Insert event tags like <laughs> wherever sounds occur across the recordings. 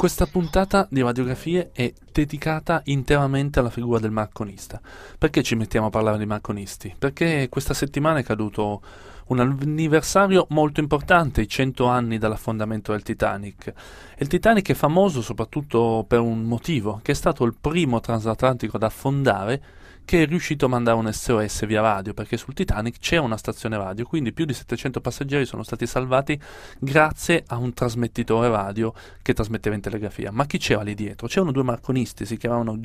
Questa puntata di radiografie è dedicata interamente alla figura del marconista. Perché ci mettiamo a parlare di marconisti? Perché questa settimana è caduto un anniversario molto importante, i 100 anni dall'affondamento del Titanic. il Titanic è famoso soprattutto per un motivo, che è stato il primo transatlantico ad affondare che è riuscito a mandare un SOS via radio, perché sul Titanic c'era una stazione radio, quindi più di 700 passeggeri sono stati salvati grazie a un trasmettitore radio che trasmetteva in telegrafia. Ma chi c'era lì dietro? C'erano due marconisti, si chiamavano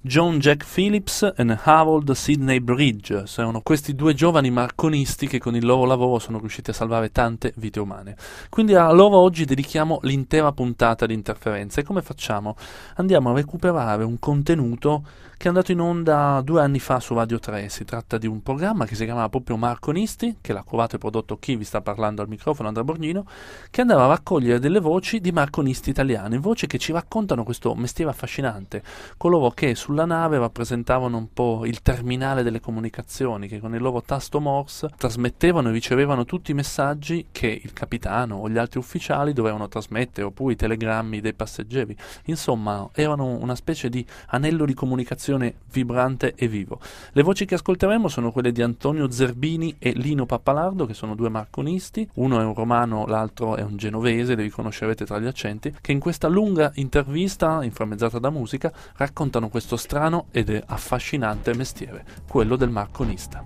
John Jack Phillips e Harold Sidney Bridge. Erano questi due giovani marconisti che con il loro lavoro sono riusciti a salvare tante vite umane. Quindi a loro oggi dedichiamo l'intera puntata di interferenza. E come facciamo? Andiamo a recuperare un contenuto che è andato in onda due anni fa su Radio 3. Si tratta di un programma che si chiamava proprio Marconisti, che l'ha curato e prodotto chi vi sta parlando al microfono, Andrea Borgnino, che andava a raccogliere delle voci di marconisti italiani, voci che ci raccontano questo mestiere affascinante, coloro che sulla nave rappresentavano un po' il terminale delle comunicazioni, che con il loro tasto Morse trasmettevano e ricevevano tutti i messaggi che il capitano o gli altri ufficiali dovevano trasmettere, oppure i telegrammi dei passeggeri. Insomma, erano una specie di anello di comunicazione vibrante e vivo. Le voci che ascolteremo sono quelle di Antonio Zerbini e Lino Pappalardo, che sono due marconisti, uno è un romano, l'altro è un genovese, li riconoscerete tra gli accenti, che in questa lunga intervista, inframmezzata da musica, raccontano questo strano ed affascinante mestiere, quello del marconista.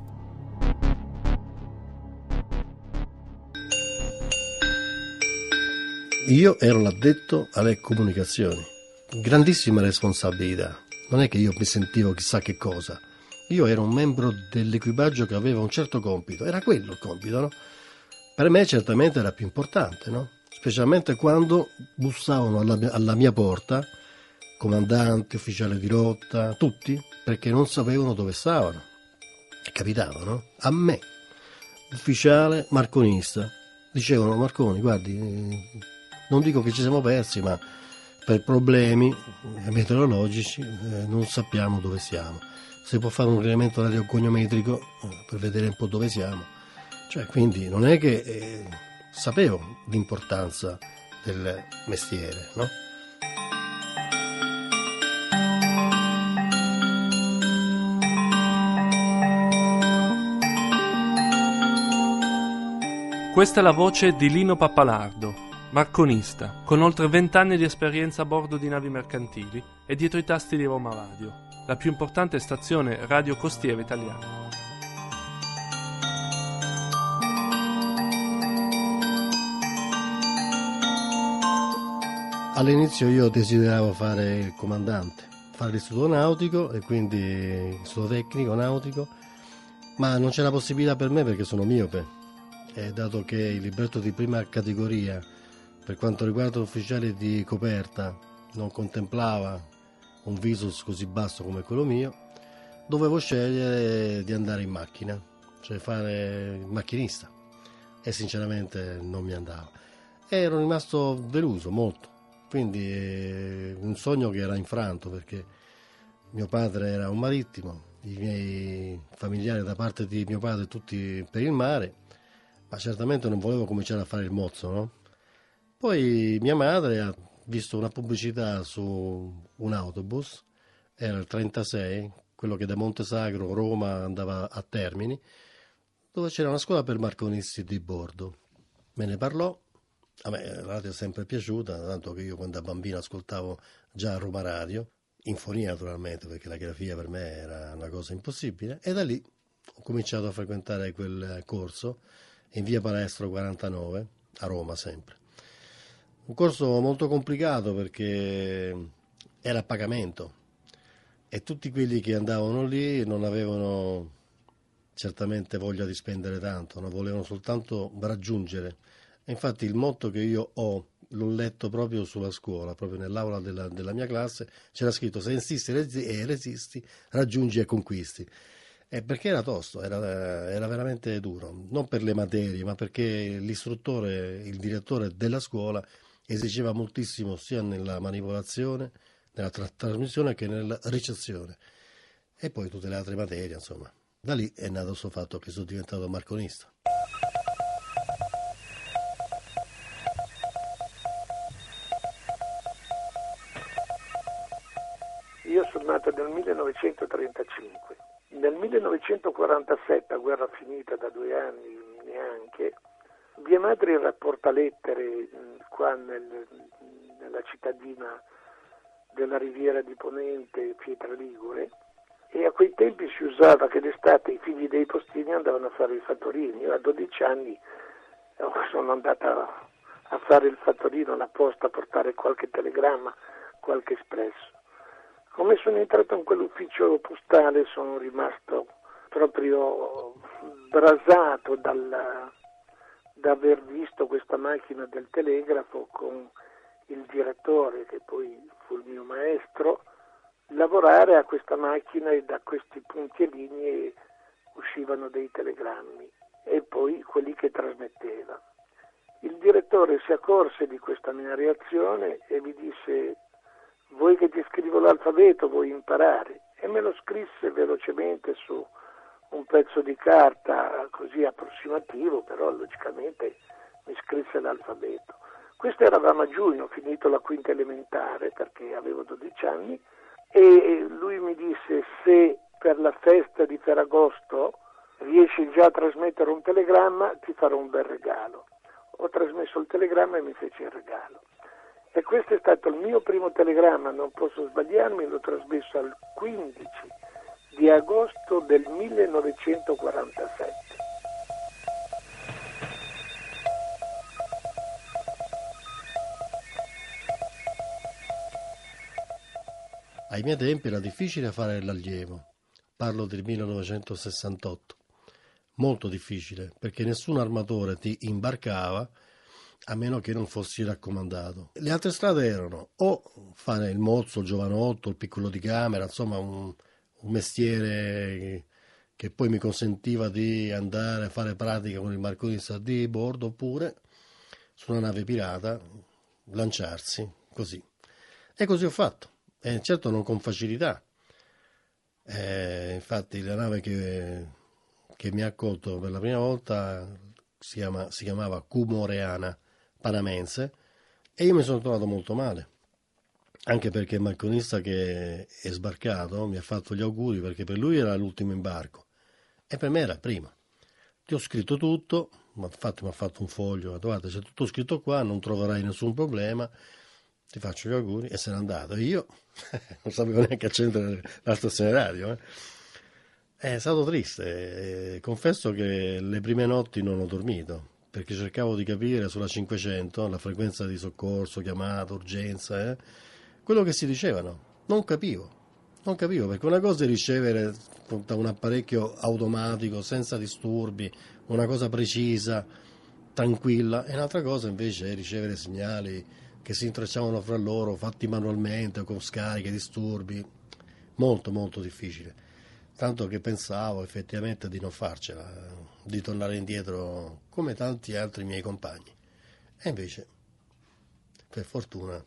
Io ero l'addetto alle comunicazioni, grandissima responsabilità non è che io mi sentivo chissà che cosa. Io ero un membro dell'equipaggio che aveva un certo compito, era quello il compito, no? Per me certamente era più importante, no? Specialmente quando bussavano alla mia, alla mia porta, comandanti, ufficiali di rotta, tutti, perché non sapevano dove stavano. Capitava, no? A me, ufficiale marconista, dicevano Marconi, guardi, non dico che ci siamo persi, ma per problemi meteorologici eh, non sappiamo dove siamo. Si può fare un rileamento radiogognometrico eh, per vedere un po' dove siamo. Cioè, quindi non è che eh, sapevo l'importanza del mestiere, no? Questa è la voce di Lino Pappalardo, Marconista, con oltre vent'anni di esperienza a bordo di navi mercantili e dietro i tasti di Roma Radio, la più importante stazione radio costiera italiana. All'inizio io desideravo fare il comandante, fare l'istituto nautico e quindi l'istituto tecnico nautico, ma non c'è la possibilità per me perché sono miope, e dato che il libretto di prima categoria per quanto riguarda l'ufficiale di coperta, non contemplava un visus così basso come quello mio, dovevo scegliere di andare in macchina, cioè fare macchinista e sinceramente non mi andava. E ero rimasto deluso molto, quindi eh, un sogno che era infranto perché mio padre era un marittimo, i miei familiari da parte di mio padre tutti per il mare, ma certamente non volevo cominciare a fare il mozzo, no? Poi mia madre ha visto una pubblicità su un autobus, era il 36, quello che da Montesagro, Roma, andava a Termini, dove c'era una scuola per marconisti di bordo. Me ne parlò, a me la radio è sempre piaciuta, tanto che io quando da bambino ascoltavo già Roma Radio, in fonia naturalmente, perché la grafia per me era una cosa impossibile, e da lì ho cominciato a frequentare quel corso in via Palestro 49, a Roma sempre Un corso molto complicato perché era a pagamento e tutti quelli che andavano lì non avevano certamente voglia di spendere tanto, non volevano soltanto raggiungere. Infatti il motto che io ho, l'ho letto proprio sulla scuola, proprio nell'aula della, della mia classe, c'era scritto se insisti e resisti, raggiungi e conquisti. E perché era tosto, era, era, veramente duro, non per le materie, ma perché l'istruttore, il direttore della scuola esigeva moltissimo sia nella manipolazione, nella tra- trasmissione che nella ricezione. E poi tutte le altre materie, insomma. Da lì è nato questo fatto che sono diventato marconista. Io sono nato nel 1935. Nel 1947, a guerra finita da due anni neanche, mia madre rapporta lettere qua nel, nella cittadina della riviera di Ponente, Pietra Ligure, e a quei tempi si usava che d'estate i figli dei postini andavano a fare i fattorini. Io a 12 anni oh, sono andata a fare il fattorino alla posta a portare qualche telegramma, qualche espresso. Come sono entrato in quell'ufficio postale sono rimasto proprio brasato dal, da aver visto questa macchina del telegrafo con il direttore, che poi fu il mio maestro, lavorare a questa macchina e da questi puntellini uscivano dei telegrammi e poi quelli che trasmetteva. Il direttore si accorse di questa mia reazione e mi disse vuoi che ti scrivo l'alfabeto, vuoi imparare? E me lo scrisse velocemente su un pezzo di carta così approssimativo, però logicamente mi scrisse l'alfabeto. Questo eravamo a giugno, finito la quinta elementare perché avevo 12 anni e lui mi disse se per la festa di Ferragosto riesci già a trasmettere un telegramma ti farò un bel regalo. Ho trasmesso il telegramma e mi fece il regalo. E questo è stato il mio primo telegramma, non posso sbagliarmi, l'ho trasmesso al 15 di agosto del 1947. Ai miei tempi era difficile fare l'allievo, parlo del 1968, molto difficile perché nessun armatore ti imbarcava a meno che non fossi raccomandato. Le altre strade erano o fare il mozzo, il giovanotto, il piccolo di camera, insomma un, un mestiere che poi mi consentiva di andare a fare pratica con il marconista di bordo oppure su una nave pirata lanciarsi così. E così ho fatto. E certo non con facilità. Eh, infatti la nave che, che, mi ha accolto per la prima volta si, chiama, si chiamava Cumoreana Panamense e io mi sono trovato molto male. Anche perché il marconista che è sbarcato mi ha fatto gli auguri perché per lui era l'ultimo imbarco e per me era il primo. Ti ho scritto tutto, infatti mi ha fatto un foglio, guarda c'è tutto scritto qua, non troverai nessun problema ti faccio gli auguri e se n'è andato. Io <laughs> non sapevo neanche accendere la stazione radio. Eh. È stato triste, confesso che le prime notti non ho dormito perché cercavo di capire sulla 500 la frequenza di soccorso, chiamata, urgenza, eh, quello che si dicevano. Non capivo, non capivo perché una cosa è ricevere da un apparecchio automatico senza disturbi, una cosa precisa, tranquilla, e un'altra cosa invece è ricevere segnali che si intrecciavano fra loro, fatti manualmente, con scariche, disturbi, molto molto difficile. Tanto che pensavo effettivamente di non farcela, di tornare indietro come tanti altri miei compagni. E invece, per fortuna,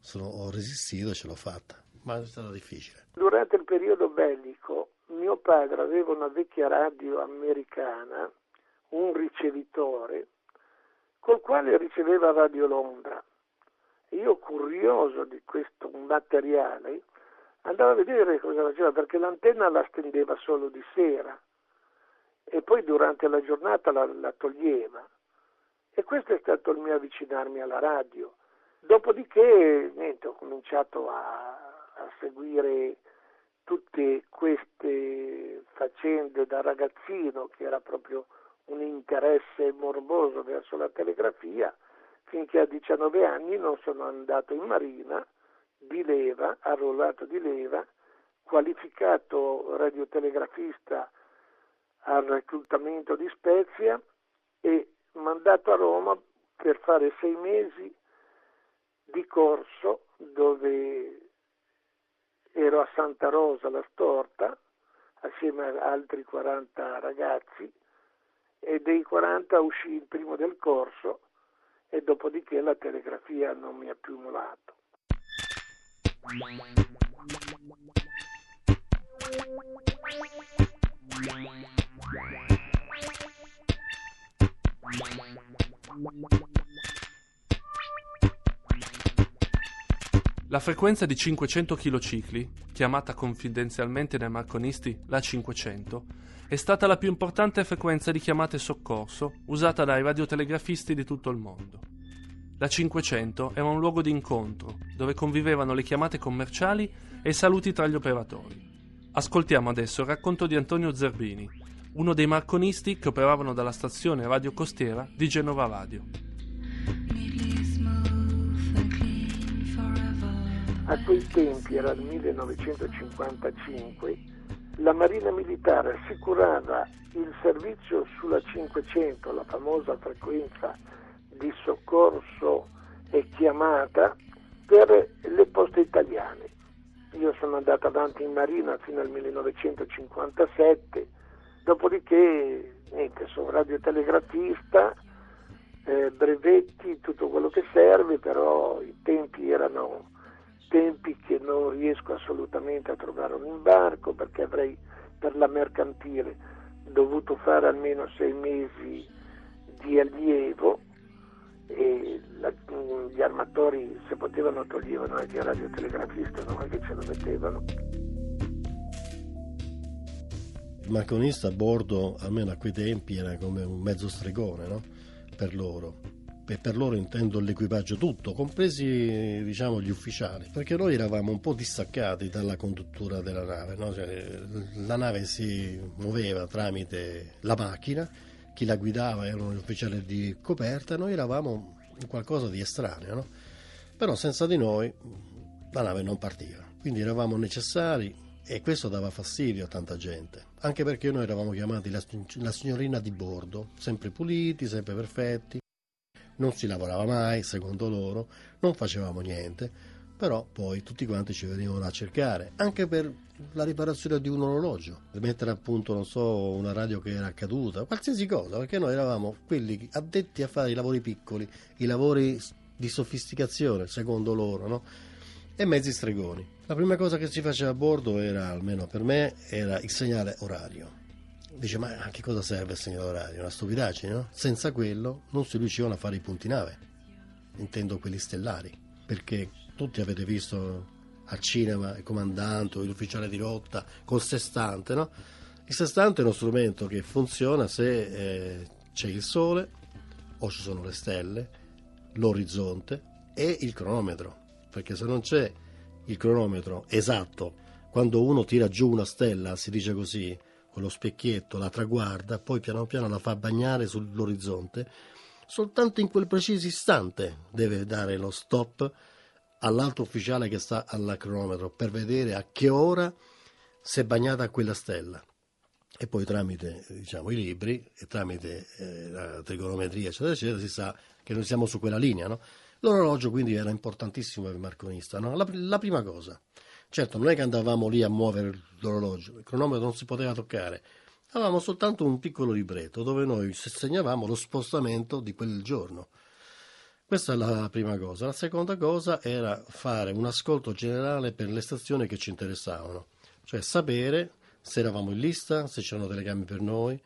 sono, ho resistito e ce l'ho fatta, ma è stato difficile. Durante il periodo bellico, mio padre aveva una vecchia radio americana, un ricevitore, col quale riceveva Radio Londra io curioso di questo materiale andavo a vedere cosa faceva perché l'antenna la stendeva solo di sera e poi durante la giornata la, la toglieva e questo è stato il mio avvicinarmi alla radio. Dopodiché niente, ho cominciato a, a seguire tutte queste faccende da ragazzino che era proprio un interesse morboso verso la telegrafia finché a 19 anni non sono andato in marina di leva, arruolato di leva, qualificato radiotelegrafista al reclutamento di Spezia e mandato a Roma per fare sei mesi di corso dove ero a Santa Rosa la Storta assieme a altri 40 ragazzi e dei 40 uscì il primo del corso e dopodiché la telegrafia non mi ha più molato. La frequenza di 500 kcicli, chiamata confidenzialmente dai marconisti la 500, è stata la più importante frequenza di chiamate soccorso usata dai radiotelegrafisti di tutto il mondo. La 500 era un luogo di incontro dove convivevano le chiamate commerciali e i saluti tra gli operatori. Ascoltiamo adesso il racconto di Antonio Zerbini, uno dei marconisti che operavano dalla stazione radio costiera di Genova Radio. A quei tempi, era il 1955, la Marina Militare assicurava il servizio sulla 500, la famosa frequenza di soccorso e chiamata, per le poste italiane. Io sono andato avanti in Marina fino al 1957, dopodiché niente, sono radiotelegrafista, eh, brevetti, tutto quello che serve, però i tempi erano tempi che non riesco assolutamente a trovare un imbarco perché avrei per la mercantile dovuto fare almeno sei mesi di allievo e la, gli armatori se potevano toglievano anche il radiotelegrafista non è che ce lo mettevano il marconista a bordo almeno a quei tempi era come un mezzo stregone no? per loro e per loro intendo l'equipaggio tutto, compresi diciamo, gli ufficiali, perché noi eravamo un po' distaccati dalla conduttura della nave, no? cioè, la nave si muoveva tramite la macchina, chi la guidava erano gli ufficiali di coperta, noi eravamo qualcosa di estraneo, no? però senza di noi la nave non partiva, quindi eravamo necessari e questo dava fastidio a tanta gente, anche perché noi eravamo chiamati la, la signorina di bordo, sempre puliti, sempre perfetti non si lavorava mai, secondo loro, non facevamo niente, però poi tutti quanti ci venivano a cercare, anche per la riparazione di un orologio, per mettere a punto, non so, una radio che era caduta, qualsiasi cosa, perché noi eravamo quelli addetti a fare i lavori piccoli, i lavori di sofisticazione, secondo loro, no? E mezzi stregoni. La prima cosa che si faceva a bordo era, almeno per me, era il segnale orario Dice, ma a che cosa serve il segnale orario? Una stupidaggine, no? Senza quello non si riuscivano a fare i punti nave, intendo quelli stellari, perché tutti avete visto al cinema il comandante l'ufficiale di rotta col sestante, no? Il sestante è uno strumento che funziona se eh, c'è il sole o ci sono le stelle, l'orizzonte e il cronometro, perché se non c'è il cronometro esatto, quando uno tira giù una stella, si dice così, con lo specchietto, la traguarda, poi piano piano la fa bagnare sull'orizzonte, soltanto in quel preciso istante deve dare lo stop all'altro ufficiale che sta al cronometro per vedere a che ora si è bagnata quella stella. E poi tramite diciamo, i libri e tramite eh, la trigonometria, eccetera, eccetera, si sa che noi siamo su quella linea. No? L'orologio quindi era importantissimo per il marconista. No? La, la prima cosa. Certo, non è che andavamo lì a muovere l'orologio, il cronometro non si poteva toccare. Avevamo soltanto un piccolo libretto dove noi segnavamo lo spostamento di quel giorno. Questa è la prima cosa. La seconda cosa era fare un ascolto generale per le stazioni che ci interessavano, cioè sapere se eravamo in lista, se c'erano telecamere per noi,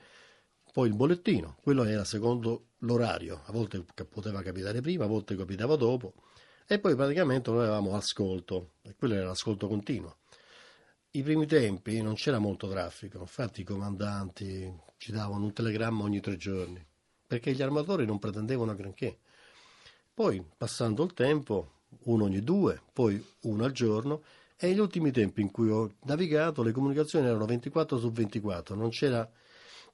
poi il bollettino, quello era secondo l'orario, a volte poteva capitare prima, a volte capitava dopo e poi praticamente noi avevamo ascolto, e quello era l'ascolto continuo. I primi tempi non c'era molto traffico, infatti i comandanti ci davano un telegramma ogni tre giorni, perché gli armatori non pretendevano granché. Poi, passando il tempo, uno ogni due, poi uno al giorno, e negli ultimi tempi in cui ho navigato le comunicazioni erano 24 su 24, non c'era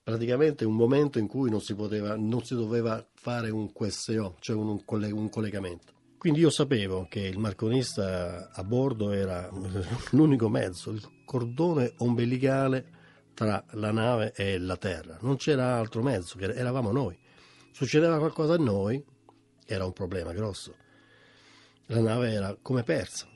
praticamente un momento in cui non si, poteva, non si doveva fare un QSO, cioè un, un collegamento. Quindi io sapevo che il marconista a bordo era <laughs> l'unico mezzo, il cordone ombelicale tra la nave e la terra. Non c'era altro mezzo, eravamo noi. Succedeva qualcosa a noi, era un problema grosso. La nave era come persa.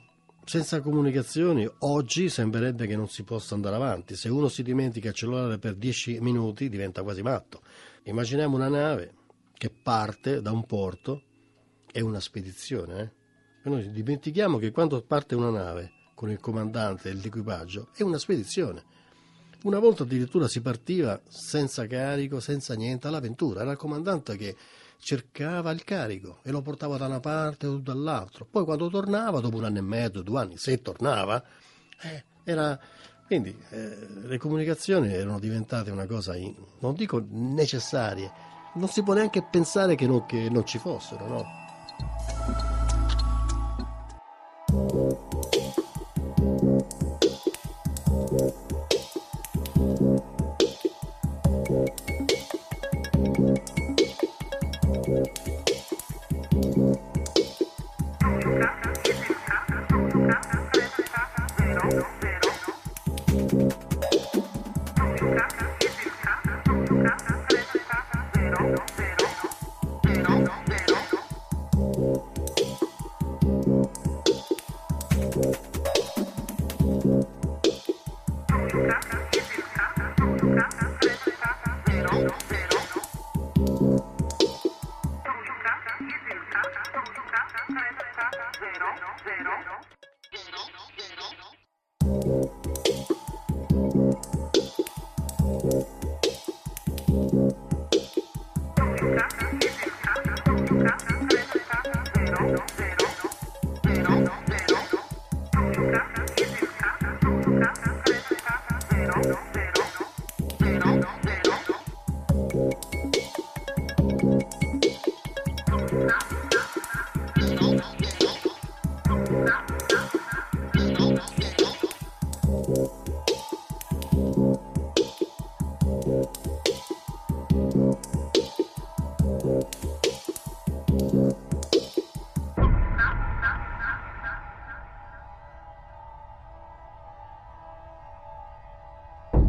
Senza comunicazioni, oggi sembrerebbe che non si possa andare avanti. Se uno si dimentica il cellulare per 10 minuti diventa quasi matto. Immaginiamo una nave che parte da un porto, è una spedizione. Eh? noi dimentichiamo che quando parte una nave con il comandante e l'equipaggio è una spedizione. Una volta addirittura si partiva senza carico, senza niente, all'avventura. Era il comandante che cercava il carico e lo portava da una parte o dall'altra. Poi quando tornava, dopo un anno e mezzo, due anni, se tornava, eh, era... Quindi eh, le comunicazioni erano diventate una cosa, in, non dico necessarie, non si può neanche pensare che non, che non ci fossero, no?